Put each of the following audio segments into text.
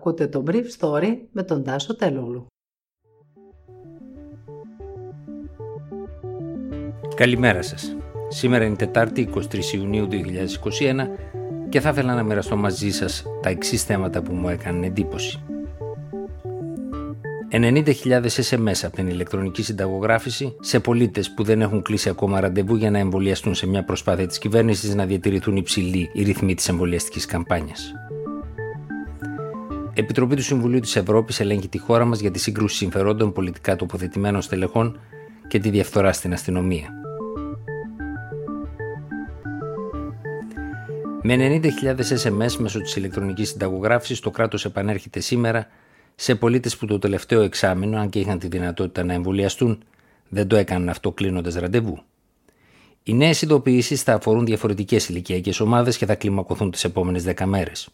Ακούτε το Brief Story με τον Τάσο Τελούλου. Καλημέρα σας. Σήμερα είναι Τετάρτη 23 Ιουνίου 2021 και θα ήθελα να μοιραστώ μαζί σας τα εξής θέματα που μου έκαναν εντύπωση. 90.000 SMS από την ηλεκτρονική συνταγογράφηση σε πολίτες που δεν έχουν κλείσει ακόμα ραντεβού για να εμβολιαστούν σε μια προσπάθεια της κυβέρνησης να διατηρηθούν υψηλοί οι ρυθμοί της εμβολιαστικής καμπάνιας. Επιτροπή του Συμβουλίου της Ευρώπης ελέγχει τη χώρα μας για τη σύγκρουση συμφερόντων πολιτικά τοποθετημένων στελεχών και τη διαφθορά στην αστυνομία. Με 90.000 SMS μέσω της ηλεκτρονικής συνταγογράφησης, το κράτος επανέρχεται σήμερα σε πολίτες που το τελευταίο εξάμεινο, αν και είχαν τη δυνατότητα να εμβολιαστούν, δεν το έκαναν αυτό κλείνοντας ραντεβού. Οι νέες ειδοποιήσεις θα αφορούν διαφορετικές ηλικιακές ομάδες και θα κλιμακωθούν τις επόμενες 10 μέρες.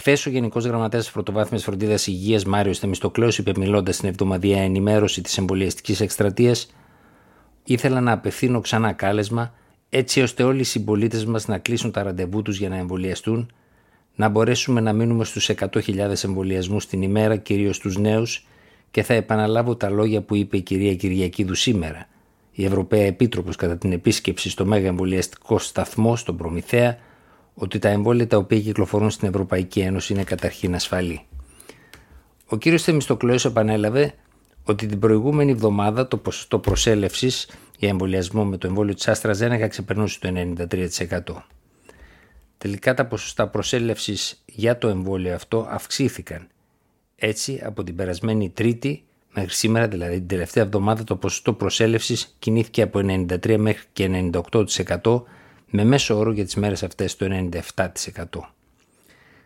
Χθες, ο Γενικός Γραμματέας της Πρωτοβάθμιας Φροντίδας Υγείας Μάριος Θεμιστοκλέος είπε, μιλώντας στην εβδομαδιαία ενημέρωση της εμβολιαστικής εκστρατείας, ήθελα να απευθύνω ξανά κάλεσμα έτσι ώστε όλοι οι συμπολίτες μας να κλείσουν τα ραντεβού τους για να εμβολιαστούν να μπορέσουμε να μείνουμε στους 100.000 εμβολιασμούς την ημέρα, κυρίως στους νέους, και θα επαναλάβω τα λόγια που είπε η κυρία Κυριακίδου σήμερα, η Ευρωπαία Επίτροπος κατά την επίσκεψη στο Μέγα Εμβολιαστικό Σταθμό στον Προμηθέα, ότι τα εμβόλια τα οποία κυκλοφορούν στην Ευρωπαϊκή Ένωση είναι καταρχήν ασφαλή. Ο κ. Θεμιστοκλέος επανέλαβε ότι την προηγούμενη εβδομάδα το ποσοστό προσέλευσης για εμβολιασμό με το εμβόλιο της Άστρα Ζένεγα ξεπερνούσε το 93%. Τελικά τα ποσοστά προσέλευσης για το εμβόλιο αυτό αυξήθηκαν. Έτσι, από την περασμένη Τρίτη μέχρι σήμερα, δηλαδή την τελευταία εβδομάδα, το ποσοστό προσέλευσης κινήθηκε από 93 μέχρι και 98% με μέσο όρο για τις μέρες αυτές το 97%.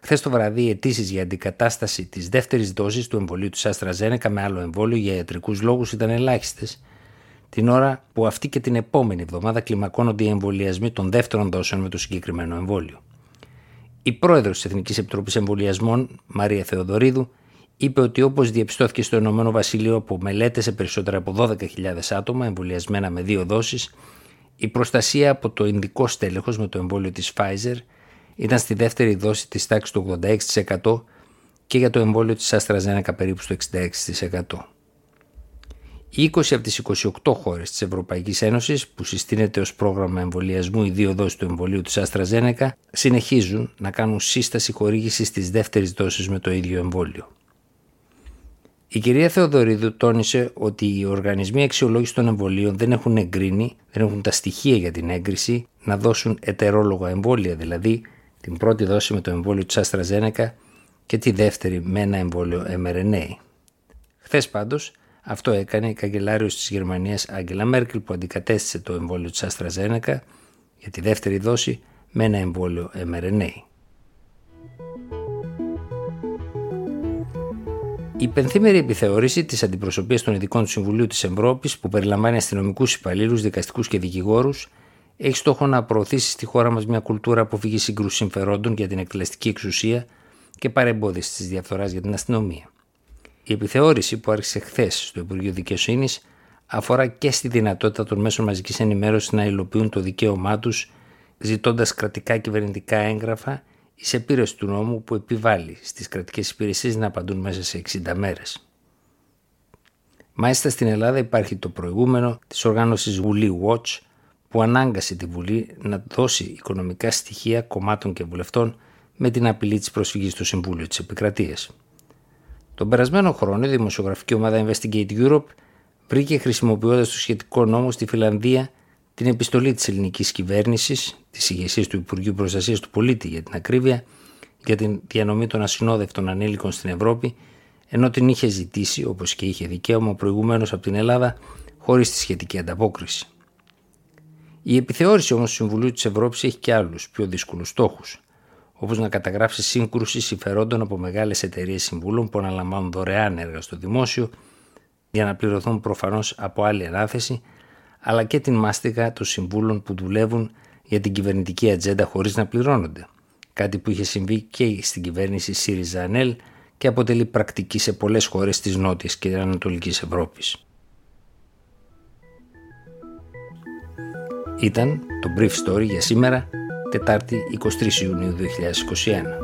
Χθες το βραδύ, οι αιτήσεις για αντικατάσταση της δεύτερης δόσης του εμβολίου του Αστραζένεκα με άλλο εμβόλιο για ιατρικούς λόγους ήταν ελάχιστες, την ώρα που αυτή και την επόμενη εβδομάδα κλιμακώνονται οι εμβολιασμοί των δεύτερων δόσεων με το συγκεκριμένο εμβόλιο. Η πρόεδρος της Εθνικής Επιτροπής Εμβολιασμών, Μαρία Θεοδωρίδου, είπε ότι όπως διαπιστώθηκε στο Ηνωμένο Βασίλειο από μελέτες σε περισσότερα από 12.000 άτομα εμβολιασμένα με δύο δόσεις, η προστασία από το ειδικό στέλεχος με το εμβόλιο της Pfizer ήταν στη δεύτερη δόση της τάξης του 86% και για το εμβόλιο της AstraZeneca περίπου στο 66%. Οι 20 από τις 28 χώρες της Ευρωπαϊκής Ένωσης που συστήνεται ως πρόγραμμα εμβολιασμού οι δύο δόσεις του εμβολίου της AstraZeneca συνεχίζουν να κάνουν σύσταση χορήγησης της δεύτερης δόσης με το ίδιο εμβόλιο. Η κυρία Θεοδωρίδου τόνισε ότι οι οργανισμοί αξιολόγησης των εμβολίων δεν έχουν εγκρίνει, δεν έχουν τα στοιχεία για την έγκριση να δώσουν ετερόλογα εμβόλια, δηλαδή την πρώτη δόση με το εμβόλιο της AstraZeneca και τη δεύτερη με ένα εμβόλιο mRNA. Χθες πάντως, αυτό έκανε η καγκελάριος της Γερμανίας Άγγελα Μέρκελ που αντικατέστησε το εμβόλιο της AstraZeneca για τη δεύτερη δόση με ένα εμβόλιο mRNA. Η πενθήμερη επιθεώρηση της αντιπροσωπείας των ειδικών του Συμβουλίου της Ευρώπης, που περιλαμβάνει αστυνομικούς υπαλλήλους, δικαστικούς και δικηγόρους, έχει στόχο να προωθήσει στη χώρα μας μια κουλτούρα αποφυγής σύγκρουσης συμφερόντων για την εκτελεστική εξουσία και παρεμπόδιση της διαφθοράς για την αστυνομία. Η επιθεώρηση που άρχισε χθες στο Υπουργείο Δικαιοσύνης αφορά και στη δυνατότητα των μέσων μαζικής ενημέρωσης να υλοποιούν το δικαίωμά τους ζητώντας κρατικά κυβερνητικά έγγραφα ή σε πύρωση του νόμου που επιβάλλει στις κρατικές υπηρεσίες να απαντούν μέσα σε 60 μέρες. Μάλιστα στην Ελλάδα υπάρχει το προηγούμενο της οργάνωσης Βουλή Watch που ανάγκασε τη Βουλή να δώσει οικονομικά στοιχεία κομμάτων και βουλευτών με την απειλή της προσφυγής στο Συμβούλιο της Επικρατείας. Τον περασμένο χρόνο η δημοσιογραφική ομάδα Investigate Europe βρήκε χρησιμοποιώντας το σχετικό νόμο στη Φιλανδία την επιστολή της ελληνικής κυβέρνησης, της ηγεσίας του Υπουργείου Προστασίας του Πολίτη για την ακρίβεια, για την διανομή των ασυνόδευτων ανήλικων στην Ευρώπη, ενώ την είχε ζητήσει, όπως και είχε δικαίωμα προηγουμένως από την Ελλάδα, χωρίς τη σχετική ανταπόκριση. Η επιθεώρηση όμως του Συμβουλίου της Ευρώπης έχει και άλλους πιο δύσκολους στόχους όπως να καταγράψει σύγκρουση συμφερόντων από μεγάλες εταιρείες συμβούλων που αναλαμβάνουν δωρεάν έργα στο δημόσιο για να πληρωθούν προφανώς από άλλη ανάθεση, αλλά και την μάστιγα των συμβούλων που δουλεύουν για την κυβερνητική ατζέντα χωρίς να πληρώνονται. Κάτι που είχε συμβεί και στην κυβέρνηση ΣΥΡΙΖΑ ΑΝΕΛ και αποτελεί πρακτική σε πολλές χώρες της Νότιας και Ανατολικής Ευρώπης. Ήταν το Brief Story για σήμερα Τετάρτη 23 Ιουνίου 2021.